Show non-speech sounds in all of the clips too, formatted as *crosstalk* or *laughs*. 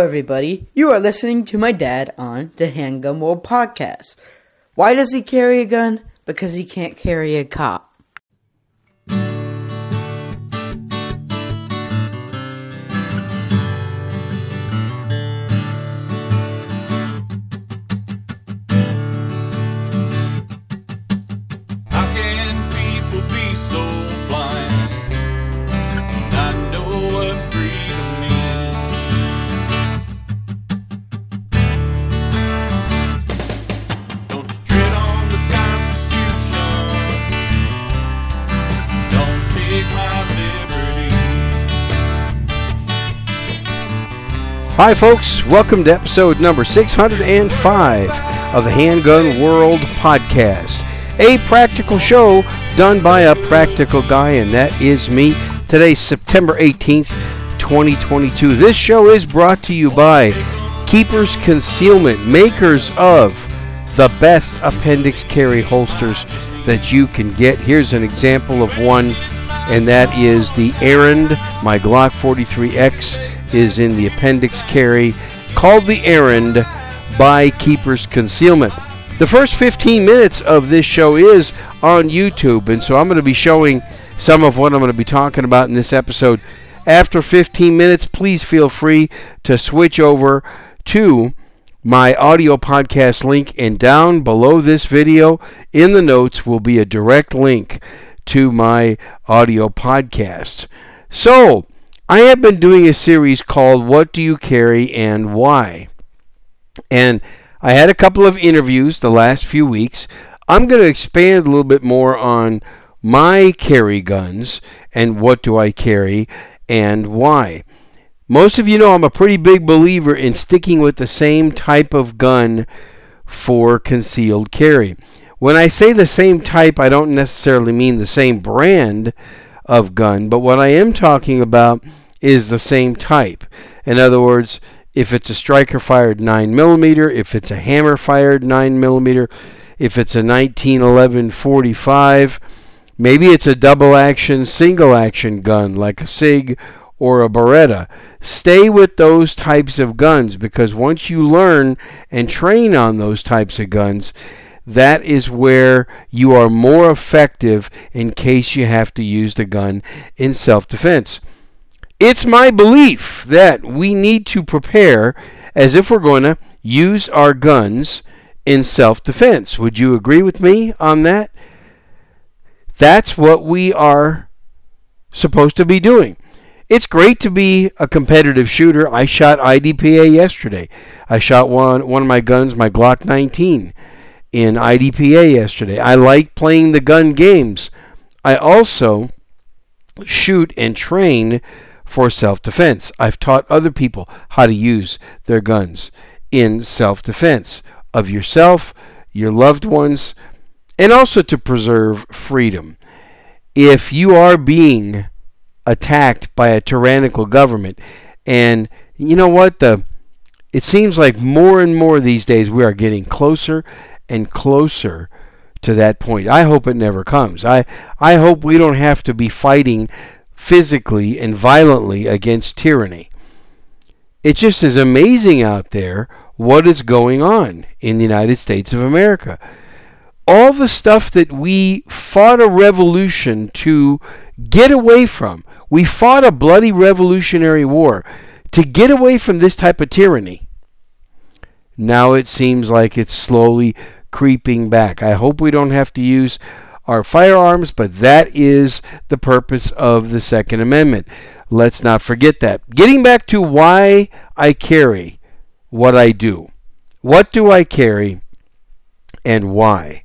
everybody. You are listening to my dad on the Handgun World podcast. Why does he carry a gun? Because he can't carry a cop. Hi, folks. Welcome to episode number 605 of the Handgun World podcast, a practical show done by a practical guy, and that is me. Today, September 18th, 2022. This show is brought to you by Keepers Concealment, makers of the best appendix carry holsters that you can get. Here's an example of one, and that is the Errand. My Glock 43X is in the appendix carry called the Errand by Keepers Concealment. The first 15 minutes of this show is on YouTube, and so I'm going to be showing some of what I'm going to be talking about in this episode. After 15 minutes, please feel free to switch over to my audio podcast link, and down below this video in the notes will be a direct link to my audio podcast. So, I have been doing a series called What Do You Carry and Why? And I had a couple of interviews the last few weeks. I'm going to expand a little bit more on my carry guns and what do I carry and why. Most of you know I'm a pretty big believer in sticking with the same type of gun for concealed carry. When I say the same type, I don't necessarily mean the same brand of gun, but what I am talking about is the same type. In other words, if it's a striker fired 9mm, if it's a hammer fired 9mm, if it's a 1911 45, maybe it's a double action, single action gun like a SIG or a Beretta. Stay with those types of guns because once you learn and train on those types of guns, that is where you are more effective in case you have to use the gun in self defense. It's my belief that we need to prepare as if we're going to use our guns in self defense. Would you agree with me on that? That's what we are supposed to be doing. It's great to be a competitive shooter. I shot IDPA yesterday. I shot one one of my guns, my Glock 19, in IDPA yesterday. I like playing the gun games. I also shoot and train for self defense. I've taught other people how to use their guns in self defense of yourself, your loved ones, and also to preserve freedom. If you are being attacked by a tyrannical government, and you know what? The it seems like more and more these days we are getting closer and closer to that point. I hope it never comes. I I hope we don't have to be fighting physically and violently against tyranny. It just is amazing out there what is going on in the United States of America. All the stuff that we fought a revolution to get away from. We fought a bloody revolutionary war to get away from this type of tyranny. Now it seems like it's slowly creeping back. I hope we don't have to use our firearms, but that is the purpose of the Second Amendment. Let's not forget that. Getting back to why I carry what I do. What do I carry and why?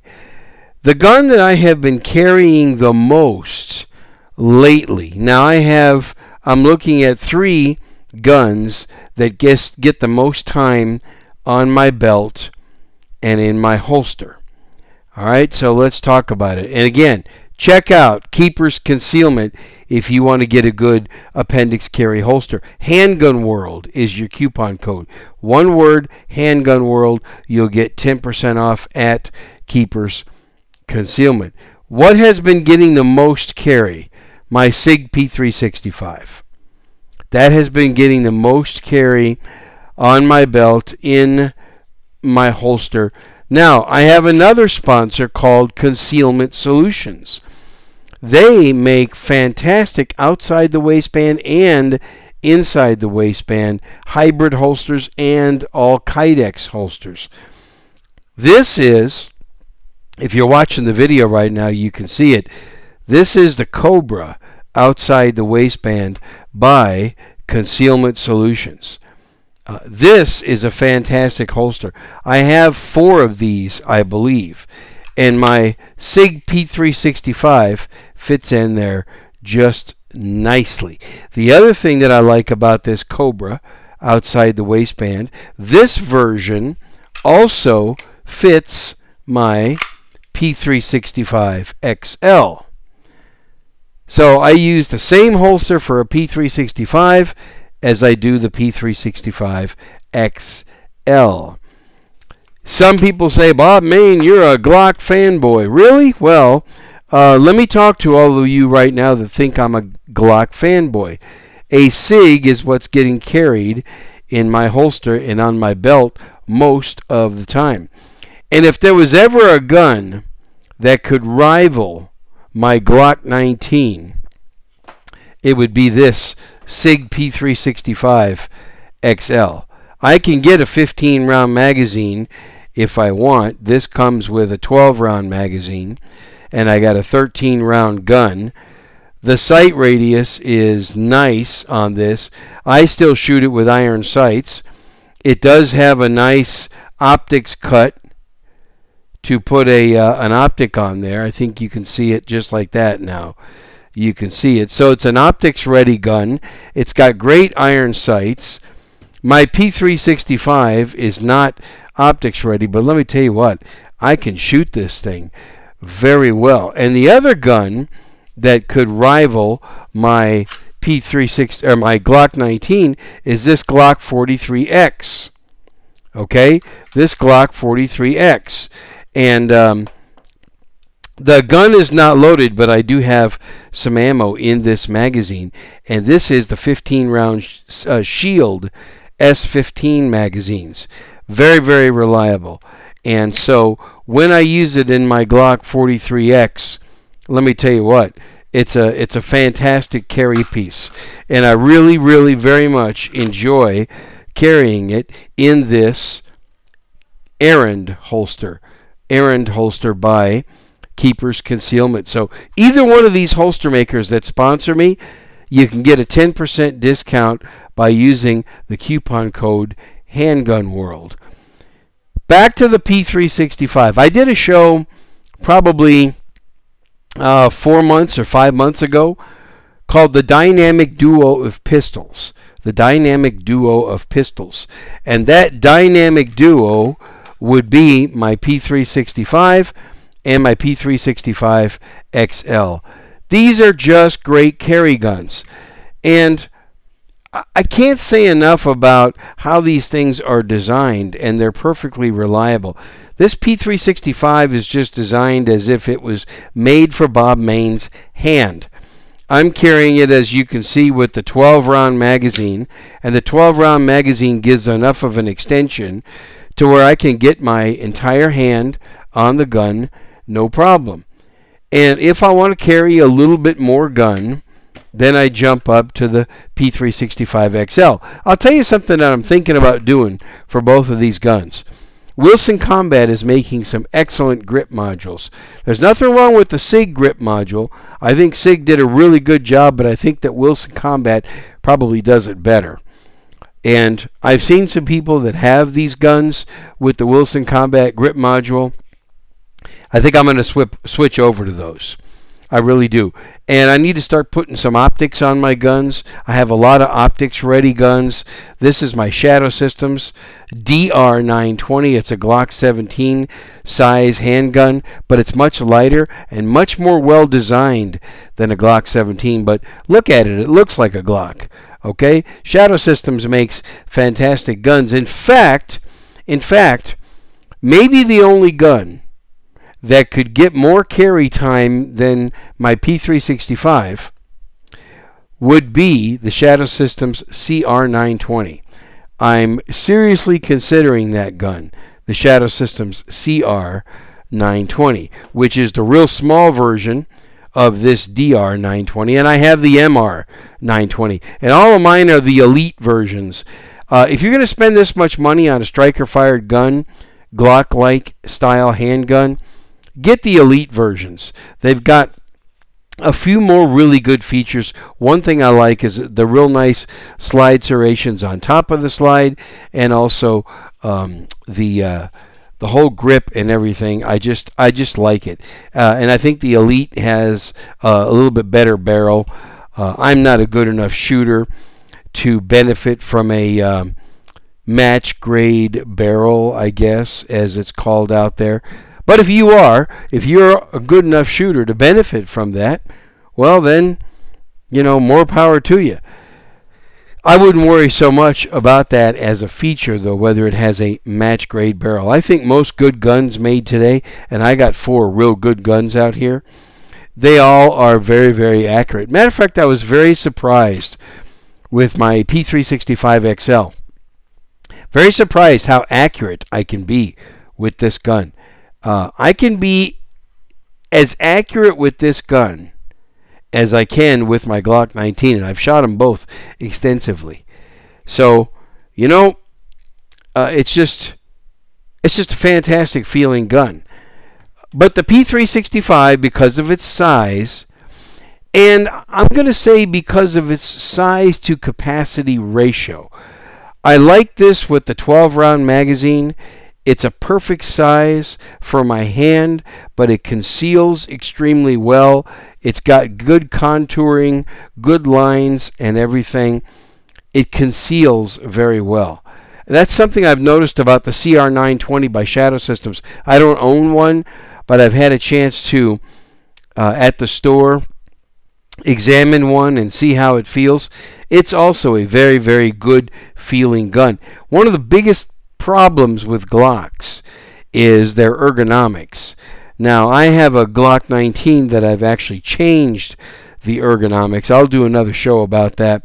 The gun that I have been carrying the most lately. Now I have I'm looking at 3 guns that get get the most time on my belt and in my holster. All right, so let's talk about it. And again, check out Keepers Concealment if you want to get a good appendix carry holster. Handgun World is your coupon code. One word, Handgun World. You'll get 10% off at Keepers Concealment. What has been getting the most carry? My SIG P365. That has been getting the most carry on my belt in my holster. Now, I have another sponsor called Concealment Solutions. They make fantastic outside the waistband and inside the waistband hybrid holsters and all Kydex holsters. This is, if you're watching the video right now, you can see it. This is the Cobra outside the waistband by Concealment Solutions. Uh, this is a fantastic holster. I have four of these, I believe, and my SIG P365 fits in there just nicely. The other thing that I like about this Cobra outside the waistband, this version also fits my P365 XL. So I use the same holster for a P365 as I do the P365 XL. Some people say, Bob Mayne, you're a Glock fanboy. Really? Well, uh, let me talk to all of you right now that think I'm a Glock fanboy. A SIG is what's getting carried in my holster and on my belt most of the time. And if there was ever a gun that could rival my Glock 19, it would be this SIG P365 XL. I can get a 15 round magazine if I want. This comes with a 12 round magazine, and I got a 13 round gun. The sight radius is nice on this. I still shoot it with iron sights. It does have a nice optics cut to put a uh, an optic on there. I think you can see it just like that now. You can see it. So it's an optics ready gun. It's got great iron sights. My P365 is not optics ready, but let me tell you what, I can shoot this thing very well. And the other gun that could rival my P36 or my Glock 19 is this Glock 43X. Okay, this Glock 43X and um, the gun is not loaded, but I do have some ammo in this magazine, and this is the 15 round uh, Shield S15 magazines. Very, very reliable. And so when I use it in my Glock 43X, let me tell you what, it's a it's a fantastic carry piece, and I really, really, very much enjoy carrying it in this errand holster errand holster by Keepers Concealment. So either one of these holster makers that sponsor me, you can get a 10% discount by using the coupon code Handgun World. Back to the P365. I did a show probably uh, four months or five months ago called the Dynamic Duo of Pistols. The Dynamic Duo of Pistols. And that Dynamic Duo would be my P365 and my P365 XL. These are just great carry guns. And I can't say enough about how these things are designed, and they're perfectly reliable. This P365 is just designed as if it was made for Bob Mayne's hand. I'm carrying it, as you can see, with the 12 round magazine, and the 12 round magazine gives enough of an extension to where I can get my entire hand on the gun no problem. And if I want to carry a little bit more gun, then I jump up to the P365 XL. I'll tell you something that I'm thinking about doing for both of these guns. Wilson Combat is making some excellent grip modules. There's nothing wrong with the SIG grip module. I think SIG did a really good job, but I think that Wilson Combat probably does it better. And I've seen some people that have these guns with the Wilson Combat Grip Module. I think I'm going to swip, switch over to those. I really do. And I need to start putting some optics on my guns. I have a lot of optics ready guns. This is my Shadow Systems DR920. It's a Glock 17 size handgun, but it's much lighter and much more well designed than a Glock 17. But look at it, it looks like a Glock. Okay? Shadow Systems makes fantastic guns. In fact, in fact, maybe the only gun that could get more carry time than my P365 would be the Shadow Systems CR920. I'm seriously considering that gun, the Shadow Systems CR 920, which is the real small version of this DR920, and I have the MR920, and all of mine are the elite versions. Uh, if you're going to spend this much money on a striker fired gun, Glock like style handgun, get the elite versions. They've got a few more really good features. One thing I like is the real nice slide serrations on top of the slide, and also um, the uh, the whole grip and everything. I just I just like it, uh, and I think the Elite has uh, a little bit better barrel. Uh, I'm not a good enough shooter to benefit from a um, match grade barrel, I guess, as it's called out there. But if you are, if you're a good enough shooter to benefit from that, well, then, you know, more power to you. I wouldn't worry so much about that as a feature, though, whether it has a match grade barrel. I think most good guns made today, and I got four real good guns out here, they all are very, very accurate. Matter of fact, I was very surprised with my P365 XL. Very surprised how accurate I can be with this gun. Uh, I can be as accurate with this gun as I can with my Glock 19, and I've shot them both extensively. So, you know, uh, it's just it's just a fantastic feeling gun. But the P365, because of its size, and I'm going to say because of its size to capacity ratio, I like this with the 12 round magazine. It's a perfect size for my hand, but it conceals extremely well. It's got good contouring, good lines, and everything. It conceals very well. That's something I've noticed about the CR920 by Shadow Systems. I don't own one, but I've had a chance to, uh, at the store, examine one and see how it feels. It's also a very, very good feeling gun. One of the biggest problems with Glocks is their ergonomics. Now, I have a Glock 19 that I've actually changed the ergonomics. I'll do another show about that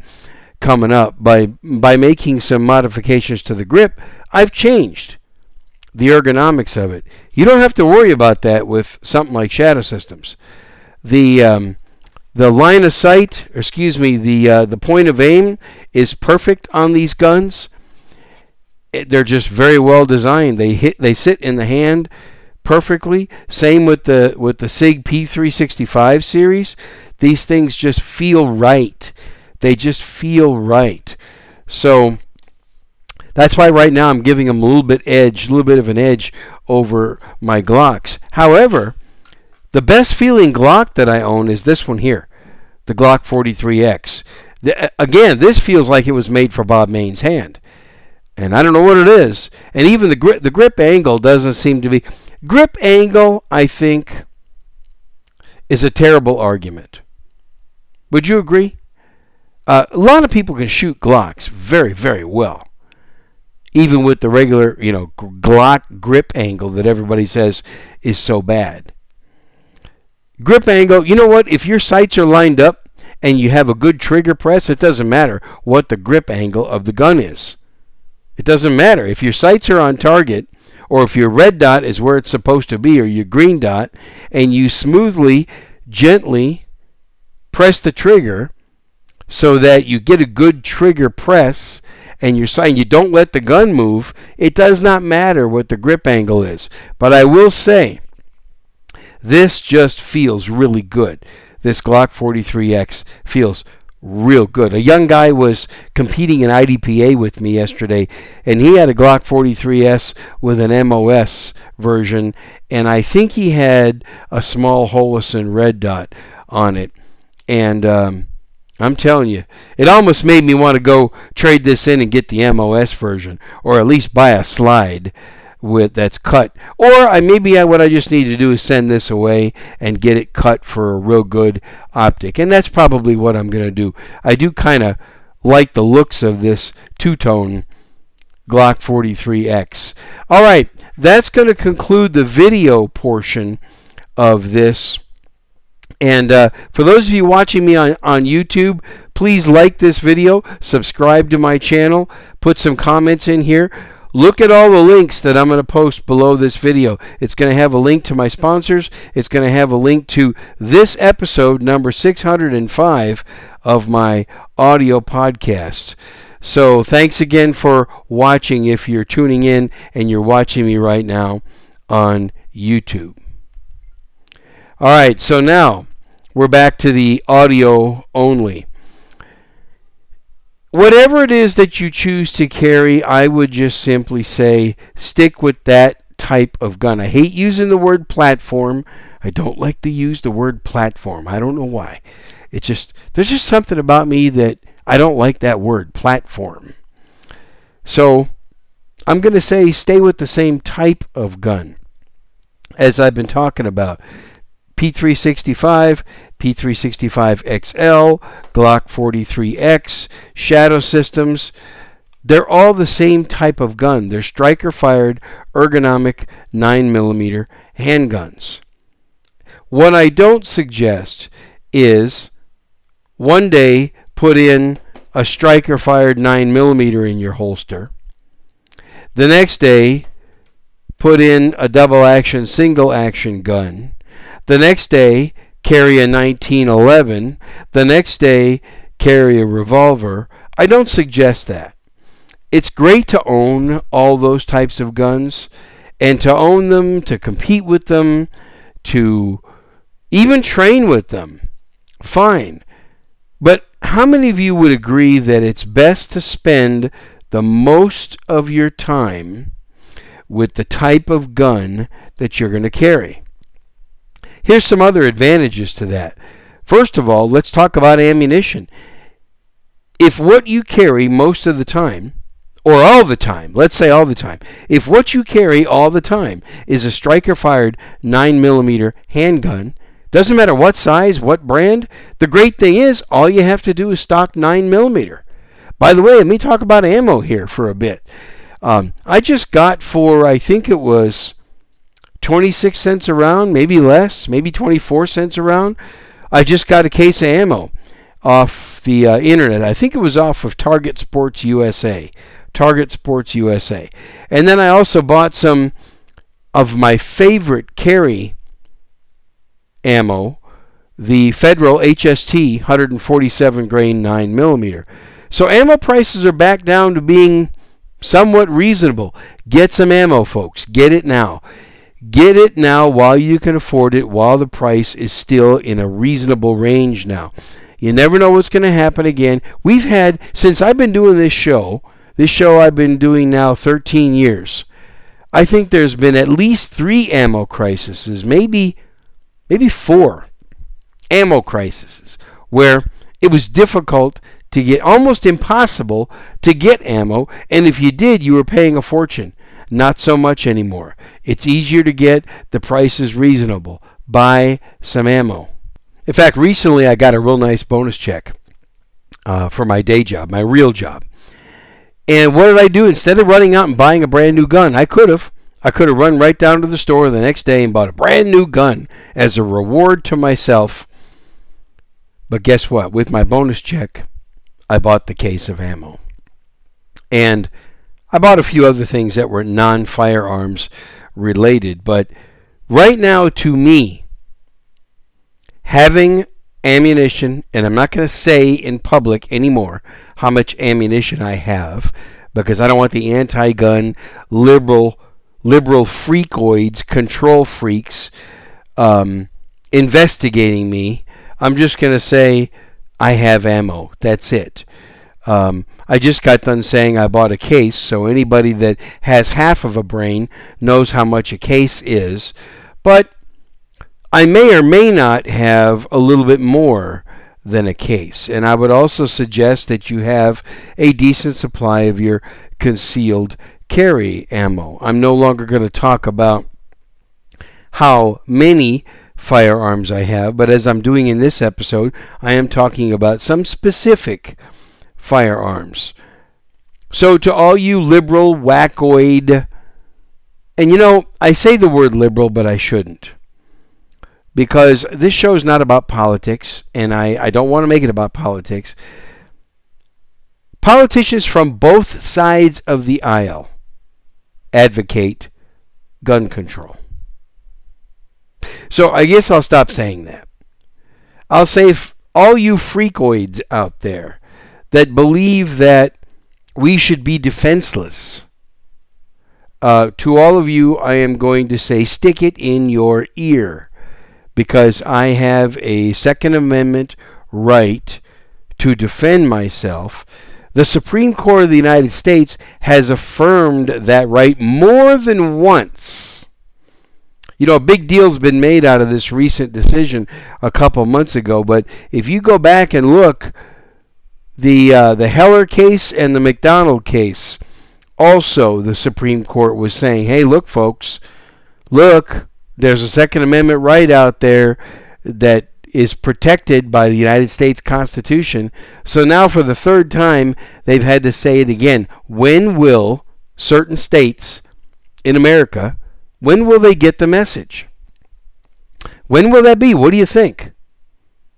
coming up. By by making some modifications to the grip, I've changed the ergonomics of it. You don't have to worry about that with something like Shadow Systems. The um, the line of sight, excuse me, the uh, the point of aim is perfect on these guns it, they're just very well designed. They hit they sit in the hand perfectly. Same with the with the Sig P365 series. These things just feel right. They just feel right. So that's why right now I'm giving them a little bit edge, a little bit of an edge over my Glocks. However, the best feeling Glock that I own is this one here, the Glock 43X. The, again, this feels like it was made for Bob Mayne's hand and I don't know what it is. And even the grip, the grip angle doesn't seem to be. Grip angle, I think, is a terrible argument. Would you agree? Uh, a lot of people can shoot Glocks very, very well, even with the regular, you know, Glock grip angle that everybody says is so bad. Grip angle, you know what? If your sights are lined up and you have a good trigger press, it doesn't matter what the grip angle of the gun is. It doesn't matter. If your sights are on target, or if your red dot is where it's supposed to be, or your green dot, and you smoothly, gently press the trigger so that you get a good trigger press and you're saying you don't let the gun move, it does not matter what the grip angle is. But I will say, this just feels really good. This Glock 43X feels real good. A young guy was competing in IDPA with me yesterday, and he had a Glock 43S with an MOS version, and I think he had a small Holosun red dot on it. And um, I'm telling you, it almost made me want to go trade this in and get the MOS version, or at least buy a slide with that's cut. Or I maybe I, what I just need to do is send this away and get it cut for a real good optic, and that's probably what I'm going to do. I do kind of like the looks of this two-tone Glock 43X. All right, that's going to conclude the video portion of this. And uh, for those of you watching me on, on YouTube, please like this video, subscribe to my channel, put some comments in here. Look at all the links that I'm going to post below this video. It's going to have a link to my sponsors. It's going to have a link to this episode, number 605 of my audio podcast. So thanks again for watching if you're tuning in and you're watching me right now on YouTube. All right, so now we're back to the audio only. Whatever it is that you choose to carry, I would just simply say stick with that type of gun. I hate using the word platform. I don't like to use the word platform. I don't know why. It's just there's just something about me that I don't like that word, platform. So I'm going to say stay with the same type of gun as I've been talking about. P365, P365XL, Glock 43X, Shadow Systems. They're all the same type of gun. They're striker fired, ergonomic 9mm handguns. What I don't suggest is one day put in a striker fired 9mm in your holster. The next day, put in a double action, single action gun. The next day, carry a 1911. The next day, carry a revolver. I don't suggest that. It's great to own all those types of guns and to own them, to compete with them, to even train with them. Fine. But how many of you would agree that it's best to spend the most of your time with the type of gun that you're going to carry? Here's some other advantages to that. First of all, let's talk about ammunition. If what you carry most of the time, or all the time, let's say all the time, if what you carry all the time is a striker fired 9mm handgun, doesn't matter what size, what brand, the great thing is all you have to do is stock 9mm. By the way, let me talk about ammo here for a bit. Um, I just got for, I think it was 26 cents a round, maybe less, maybe 24 cents a round. I just got a case of ammo off the uh, internet. I think it was off of Target Sports USA. Target Sports USA. And then I also bought some of my favorite carry ammo, the Federal HST 147 grain 9 millimeter. So ammo prices are back down to being somewhat reasonable. Get some ammo, folks. Get it now. Get it now while you can afford it, while the price is still in a reasonable range now. You never know what's going to happen again. We've had, since I've been doing this show, this show I've been doing now 13 years, I think there's been at least three ammo crises, maybe, maybe four ammo crises, where it was difficult to get, almost impossible to get ammo, and if you did, you were paying a fortune. Not so much anymore. It's easier to get, the price is reasonable. Buy some ammo. In fact, recently I got a real nice bonus check uh, for my day job, my real job. And what did I do? Instead of running out and buying a brand new gun, I could have. I could have run right down to the store the next day and bought a brand new gun as a reward to myself. But guess what? With my bonus check, I bought the case of ammo. And I bought a few other things that were non firearms related. But right now, to me, having ammunition, and I'm not going to say in public anymore how much ammunition I have because I don't want the anti gun liberal liberal freakoids, control freaks, um, investigating me. I'm just going to say I have ammo. That's it. Um, I just got done saying I bought a case, so anybody that has half of a brain knows how much a case is. But I may or may not have a little bit more than a case. And I would also suggest that you have a decent supply of your concealed carry ammo. I'm no longer going to talk about how many firearms I have, but as I'm doing in this episode, I am talking about some specific firearms. So, to all you liberal wackoid, and you know, I say the word liberal, but I shouldn't. Because this show is not about politics, and I, I don't want to make it about politics. politicians from both sides of the aisle advocate gun control. So I guess I'll stop saying that. I'll say all you freakoids out there that believe that we should be defenseless. Uh, to all of you, I am going to say stick it in your ear because I have a Second Amendment right to defend myself. The Supreme Court of the United States has affirmed that right more than once. You know, a big deal's been made out of this recent decision a couple months ago, but if you go back and look, the uh, the Heller case and the McDonald case, also the Supreme Court was saying, "Hey, look, folks, look, there's a Second Amendment right out there that is protected by the United States Constitution. So now, for the third time, they've had to say it again. When will certain states in America, when will they get the message? When will that be? What do you think?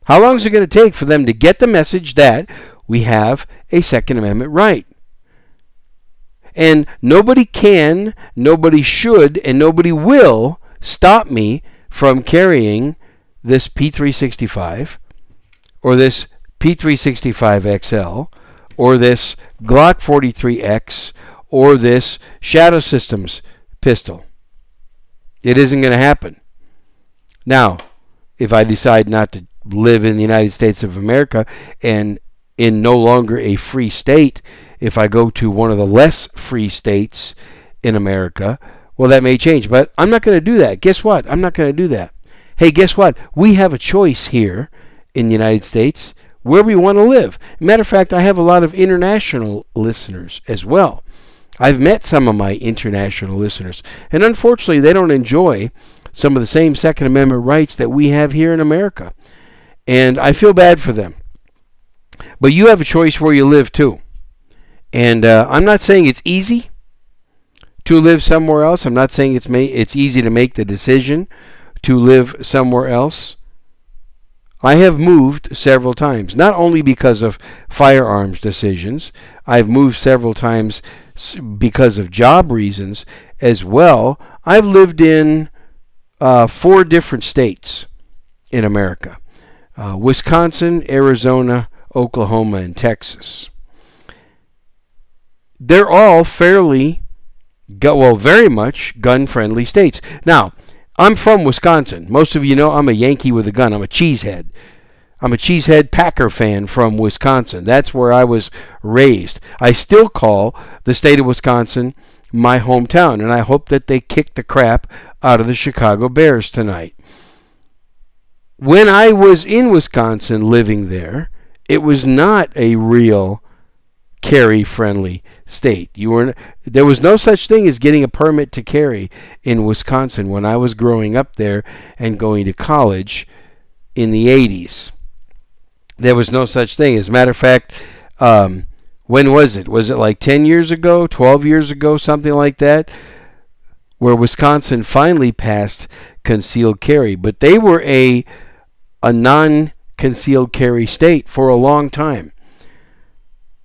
How long is it going to take for them to get the message that we have a Second Amendment right? And nobody can, nobody should, and nobody will stop me from carrying this P365 or this P365 XL or this Glock 43X or this Shadow Systems pistol. It isn't going to happen. Now, if I decide not to live in the United States of America and in no longer a free state, if I go to one of the less free states in America, well, that may change. But I'm not going to do that. Guess what? I'm not going to do that. Hey, guess what? We have a choice here in the United States where we want to live. Matter of fact, I have a lot of international listeners as well. I've met some of my international listeners, and unfortunately, they don't enjoy some of the same Second Amendment rights that we have here in America. And I feel bad for them. But you have a choice where you live too. And uh, I'm not saying it's easy to live somewhere else. I'm not saying it's ma- it's easy to make the decision to live somewhere else. I have moved several times, not only because of firearms decisions, I've moved several times because of job reasons as well. I've lived in uh, four different states in America uh, Wisconsin, Arizona, Oklahoma, and Texas. They're all fairly, well, very much gun friendly states. Now, I'm from Wisconsin. Most of you know I'm a Yankee with a gun. I'm a cheesehead. I'm a cheesehead Packer fan from Wisconsin. That's where I was raised. I still call the state of Wisconsin my hometown, and I hope that they kick the crap out of the Chicago Bears tonight. When I was in Wisconsin living there, it was not a real carry friendly state. You were there was no such thing as getting a permit to carry in Wisconsin when I was growing up there and going to college in the 80s. There was no such thing. As a matter of fact, um, when was it? Was it like 10 years ago, 12 years ago, something like that? Where Wisconsin finally passed concealed carry, but they were a a non concealed carry state for a long time.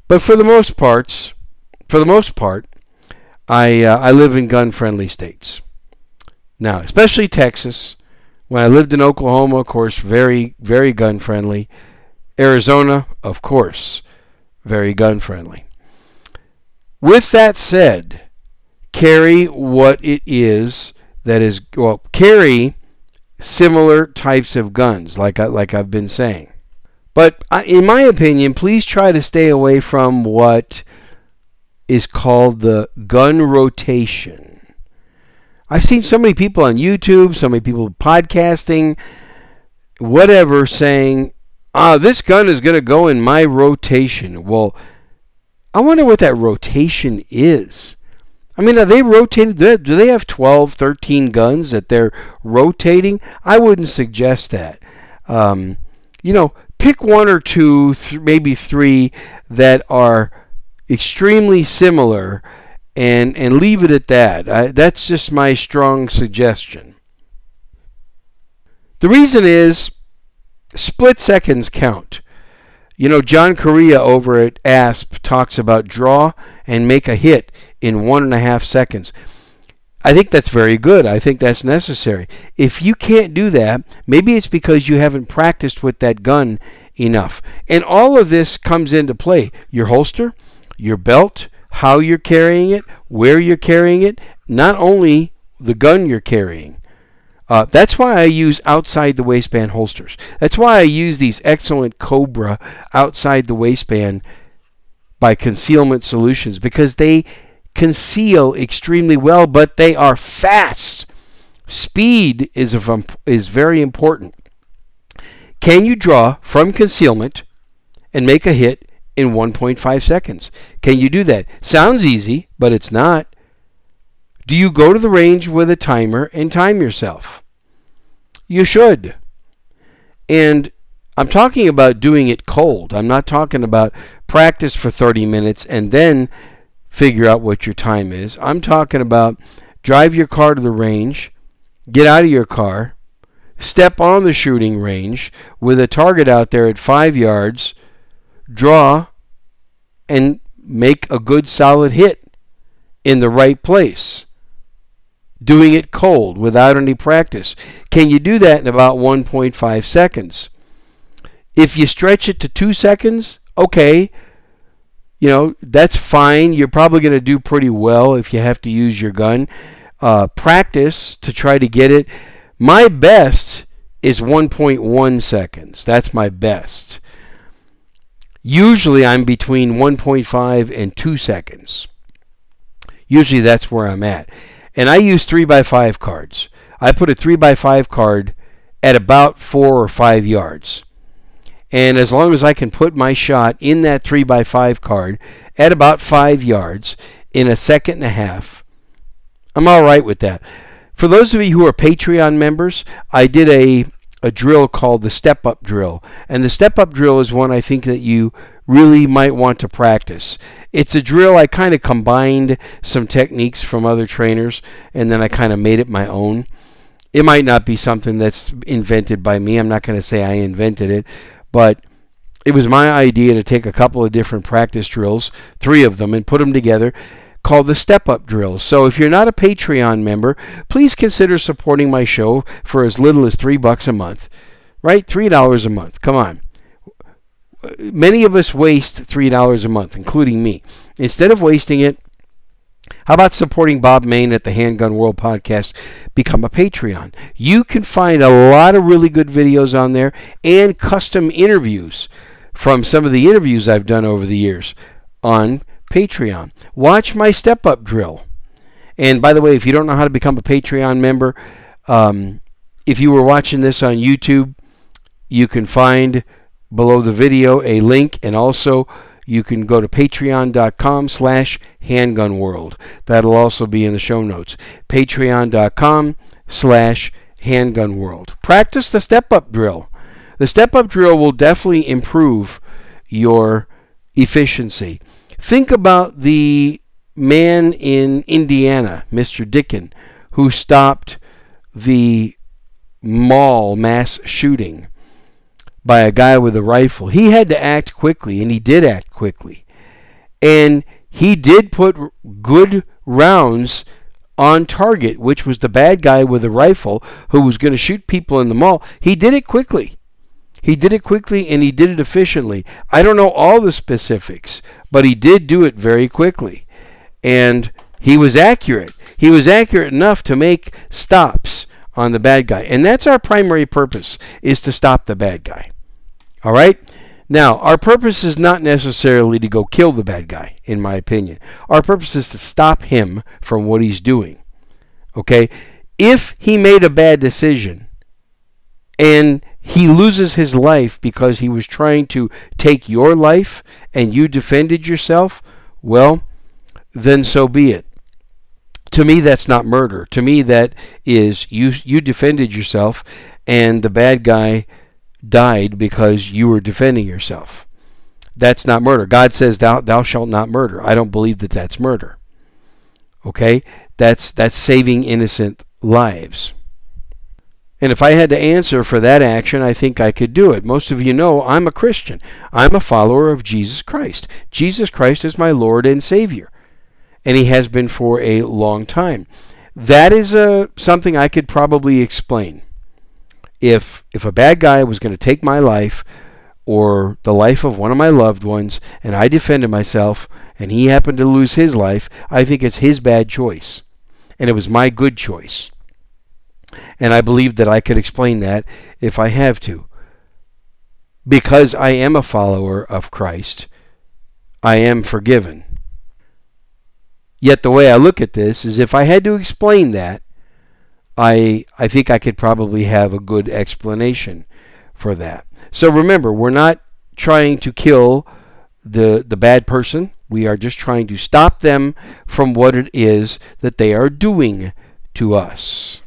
But for the most parts, for the most part, I uh, I live in gun-friendly states. Now, especially Texas. When I lived in Oklahoma, of course, very very gun-friendly. Arizona, of course, very gun-friendly. With that said, carry what it is that is well carry similar types of guns like I, like I've been saying. But in my opinion, please try to stay away from what is called the gun rotation. I've seen so many people on YouTube, so many people podcasting, whatever, saying, ah, this gun is going to go in my rotation. Well, I wonder what that rotation is. I mean, are they rotating? Do they have 12, 13 guns that they're rotating? I wouldn't suggest that. Um, you know, pick one or two, th- maybe three that are extremely similar and and leave it at that. I, that's just my strong suggestion. The reason is split seconds count. You know, John Correia over at ASP talks about draw and make a hit in one and a half seconds. I think that's very good. I think that's necessary. If you can't do that, maybe it's because you haven't practiced with that gun enough. And all of this comes into play your holster, your belt, how you're carrying it, where you're carrying it, not only the gun you're carrying. Uh, that's why I use outside the waistband holsters. That's why I use these excellent Cobra outside the waistband by Concealment Solutions because they conceal extremely well, but they are fast. Speed is, a, is very important. Can you draw from concealment and make a hit in 1.5 seconds? Can you do that? Sounds easy, but it's not. Do you go to the range with a timer and time yourself? You should. And I'm talking about doing it cold. I'm not talking about practice for 30 minutes and then figure out what your time is. I'm talking about drive your car to the range, get out of your car, step on the shooting range with a target out there at five yards, draw, and make a good solid hit in the right place doing it cold without any practice. Can you do that in about 1.5 seconds? If you stretch it to 2 seconds, okay, you know, that's fine. You're probably going to do pretty well if you have to use your gun. Uh, practice to try to get it. My best is 1.1 seconds. That's my best. Usually I'm between 1.5 and 2 seconds. Usually that's where I'm at. And I use 3 by 5 cards. I put a 3 by 5 card at about 4 or 5 yards. And as long as I can put my shot in that 3 by 5 card at about 5 yards in a second and a half, I'm all right with that. For those of you who are Patreon members, I did a, a drill called the step up drill. And the step up drill is one I think that you really might want to practice. It's a drill I kind of combined some techniques from other trainers and then I kind of made it my own. It might not be something that's invented by me. I'm not going to say I invented it, but it was my idea to take a couple of different practice drills, three of them, and put them together called the Step Up Drills. So if you're not a Patreon member, please consider supporting my show for as little as three bucks a month. Right? Three dollars a month. Come on many of us waste $3 a month, including me. Instead of wasting it, how about supporting Bob Mayne at the Handgun World Podcast? Become a Patreon. You can find a lot of really good videos on there and custom interviews from some of the interviews I've done over the years on Patreon. Watch my step up drill. And by the way, if you don't know how to become a Patreon member, um, if you were watching this on YouTube, you can find below the video a link and also you can go to patreon.com slash handgunworld. That'll also be in the show notes. Patreon.com slash handgunworld. Practice the step-up drill. The step-up drill will definitely improve your efficiency. Think about the man in Indiana, Mr. Dicken, who stopped the mall mass shooting by a guy with a rifle. He had to act quickly, and he did act quickly. And he did put good rounds on target, which was the bad guy with a rifle who was going to shoot people in the mall. He did it quickly. He did it quickly and he did it efficiently. I don't know all the specifics, but he did do it very quickly. And he was accurate. He was accurate enough to make stops on the bad guy. And that's our primary purpose is to stop the bad guy. All right? Now, our purpose is not necessarily to go kill the bad guy, in my opinion. Our purpose is to stop him from what he's doing. Okay? If he made a bad decision and he loses his life because he was trying to take your life and you defended yourself, well, then so be it. To me, that's not murder. To me, that is you, you defended yourself and the bad guy died because you were defending yourself. That's not murder. God says thou thou shalt not murder. I don't believe that that's murder. Okay? That's that's saving innocent lives. And if I had to answer for that action, I think I could do it. Most of you know I'm a Christian. I'm a follower of Jesus Christ. Jesus Christ is my Lord and Savior. And he has been for a long time. That is a, uh, something I could probably explain. If if a bad guy was going to take my life or the life of one of my loved ones and I defended myself and he happened to lose his life, I think it's his bad choice. And it was my good choice. And I believe that I could explain that if I have to. Because I am a follower of Christ, I am forgiven. Yet the way I look at this is if I had to explain that, I I think I could probably have a good explanation for that. So remember, we're not trying to kill the the bad person. We are just trying to stop them from what it is that they are doing to us.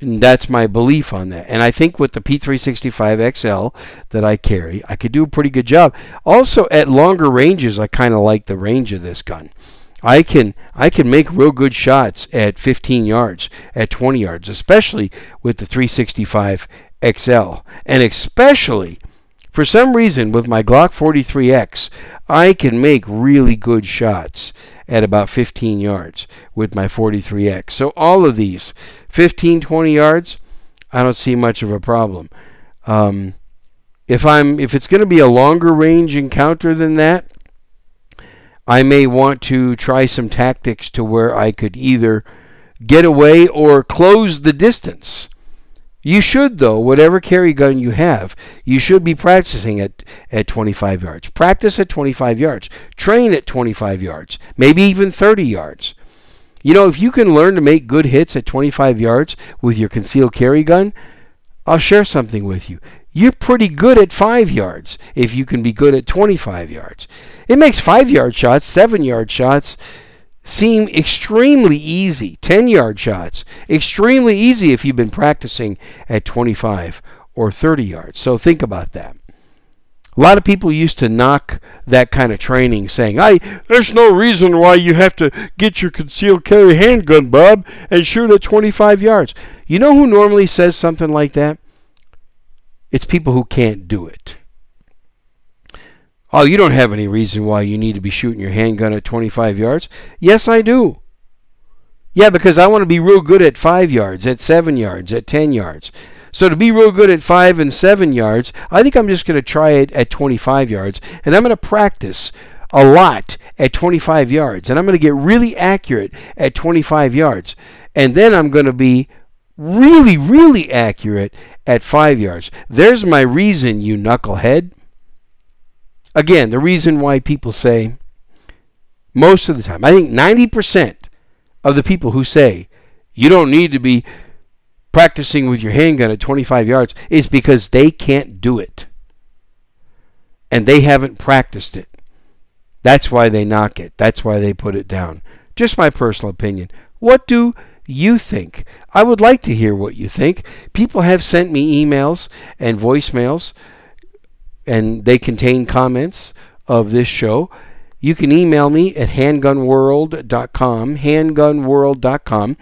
And that's my belief on that. And I think with the P365 XL that I carry, I could do a pretty good job. Also, at longer ranges, I kind of like the range of this gun. I can I can make real good shots at 15 yards, at 20 yards, especially with the 365 XL, and especially for some reason with my Glock 43X, I can make really good shots at about 15 yards with my 43X. So all of these 15, 20 yards, I don't see much of a problem. Um, if I'm if it's going to be a longer range encounter than that, I may want to try some tactics to where I could either get away or close the distance. You should, though, whatever carry gun you have, you should be practicing at, at 25 yards. Practice at 25 yards. Train at 25 yards, maybe even 30 yards. You know, if you can learn to make good hits at 25 yards with your concealed carry gun, I'll share something with you. You're pretty good at 5 yards if you can be good at 25 yards. It makes 5 yard shots, 7 yard shots seem extremely easy. 10 yard shots, extremely easy if you've been practicing at 25 or 30 yards. So think about that. A lot of people used to knock that kind of training, saying, "I there's no reason why you have to get your concealed carry handgun, Bob, and shoot at 25 yards." You know who normally says something like that? It's people who can't do it. Oh, you don't have any reason why you need to be shooting your handgun at 25 yards? Yes, I do. Yeah, because I want to be real good at 5 yards, at 7 yards, at 10 yards. So to be real good at 5 and 7 yards, I think I'm just going to try it at 25 yards and I'm going to practice a lot at 25 yards and I'm going to get really accurate at 25 yards. And then I'm going to be really really accurate at 5 yards. There's my reason, you knucklehead. Again, the reason why people say most of the time, I think 90% of the people who say you don't need to be practicing with your handgun at 25 yards is because they can't do it. And they haven't practiced it. That's why they knock it. That's why they put it down. Just my personal opinion. What do you think? I would like to hear what you think. People have sent me emails and voicemails, and they contain comments of this show. You can email me at handgunworld.com, handgunworld.com.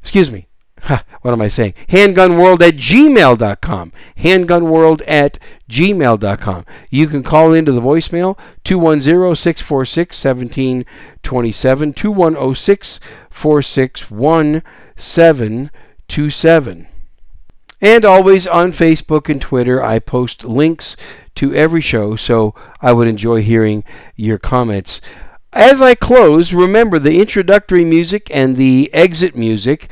Excuse me, *laughs* what am I saying? Handgunworld at gmail.com. Handgunworld at gmail.com. You can call into the voicemail 210 646 1727 2106 646 1727. And always on Facebook and Twitter, I post links to every show, so I would enjoy hearing your comments. As I close, remember the introductory music and the exit music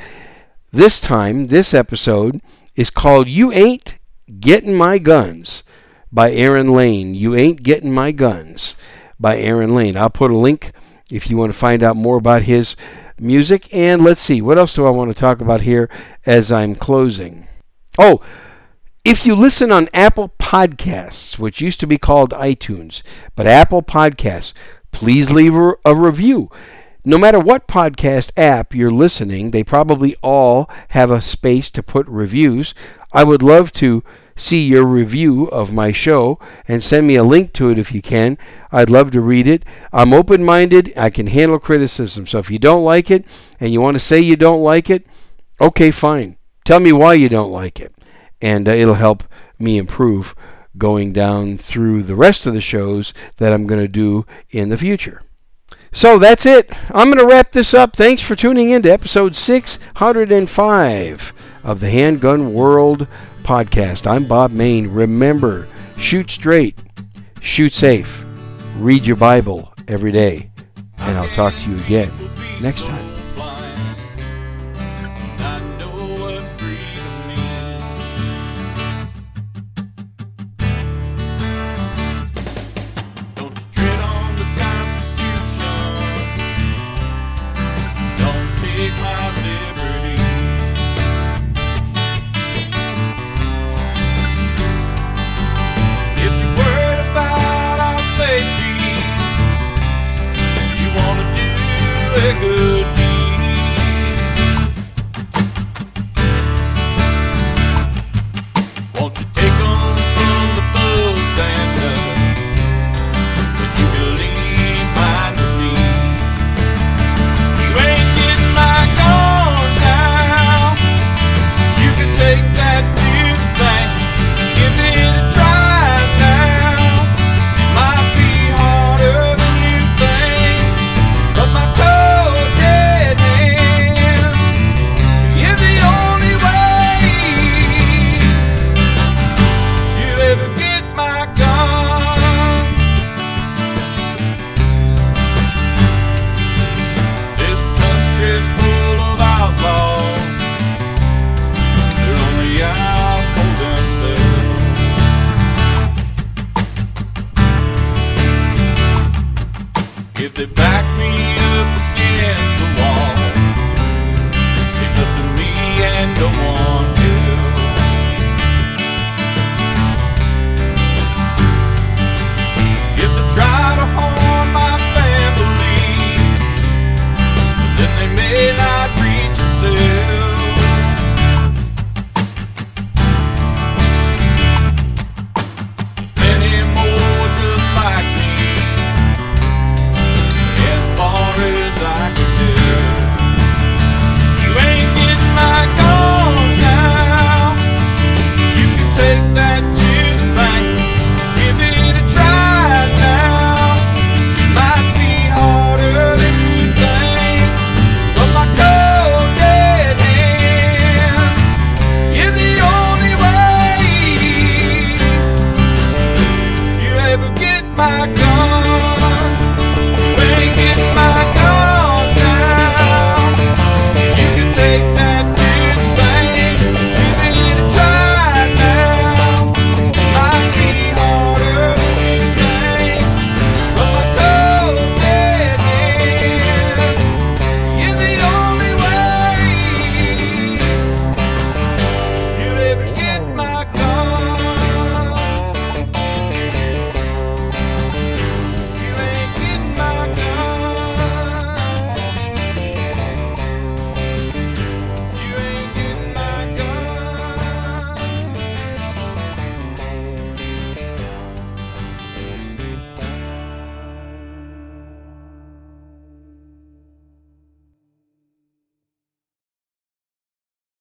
this time, this episode is called You Ain't Getting My Guns by Aaron Lane. You Ain't Getting My Guns by Aaron Lane. I'll put a link if you want to find out more about his music. And let's see, what else do I want to talk about here as I'm closing? Oh, if you listen on Apple Podcasts, which used to be called iTunes, but Apple Podcasts, please leave a review no matter what podcast app you're listening, they probably all have a space to put reviews. I would love to see your review of my show and send me a link to it if you can. I'd love to read it. I'm open minded, I can handle criticism. So if you don't like it and you want to say you don't like it, okay, fine. Tell me why you don't like it, and uh, it'll help me improve going down through the rest of the shows that I'm going to do in the future. So that's it. I'm going to wrap this up. Thanks for tuning in to episode 605 of the Handgun World podcast. I'm Bob Mayne. Remember, shoot straight, shoot safe, read your Bible every day, and I'll talk to you again next time. that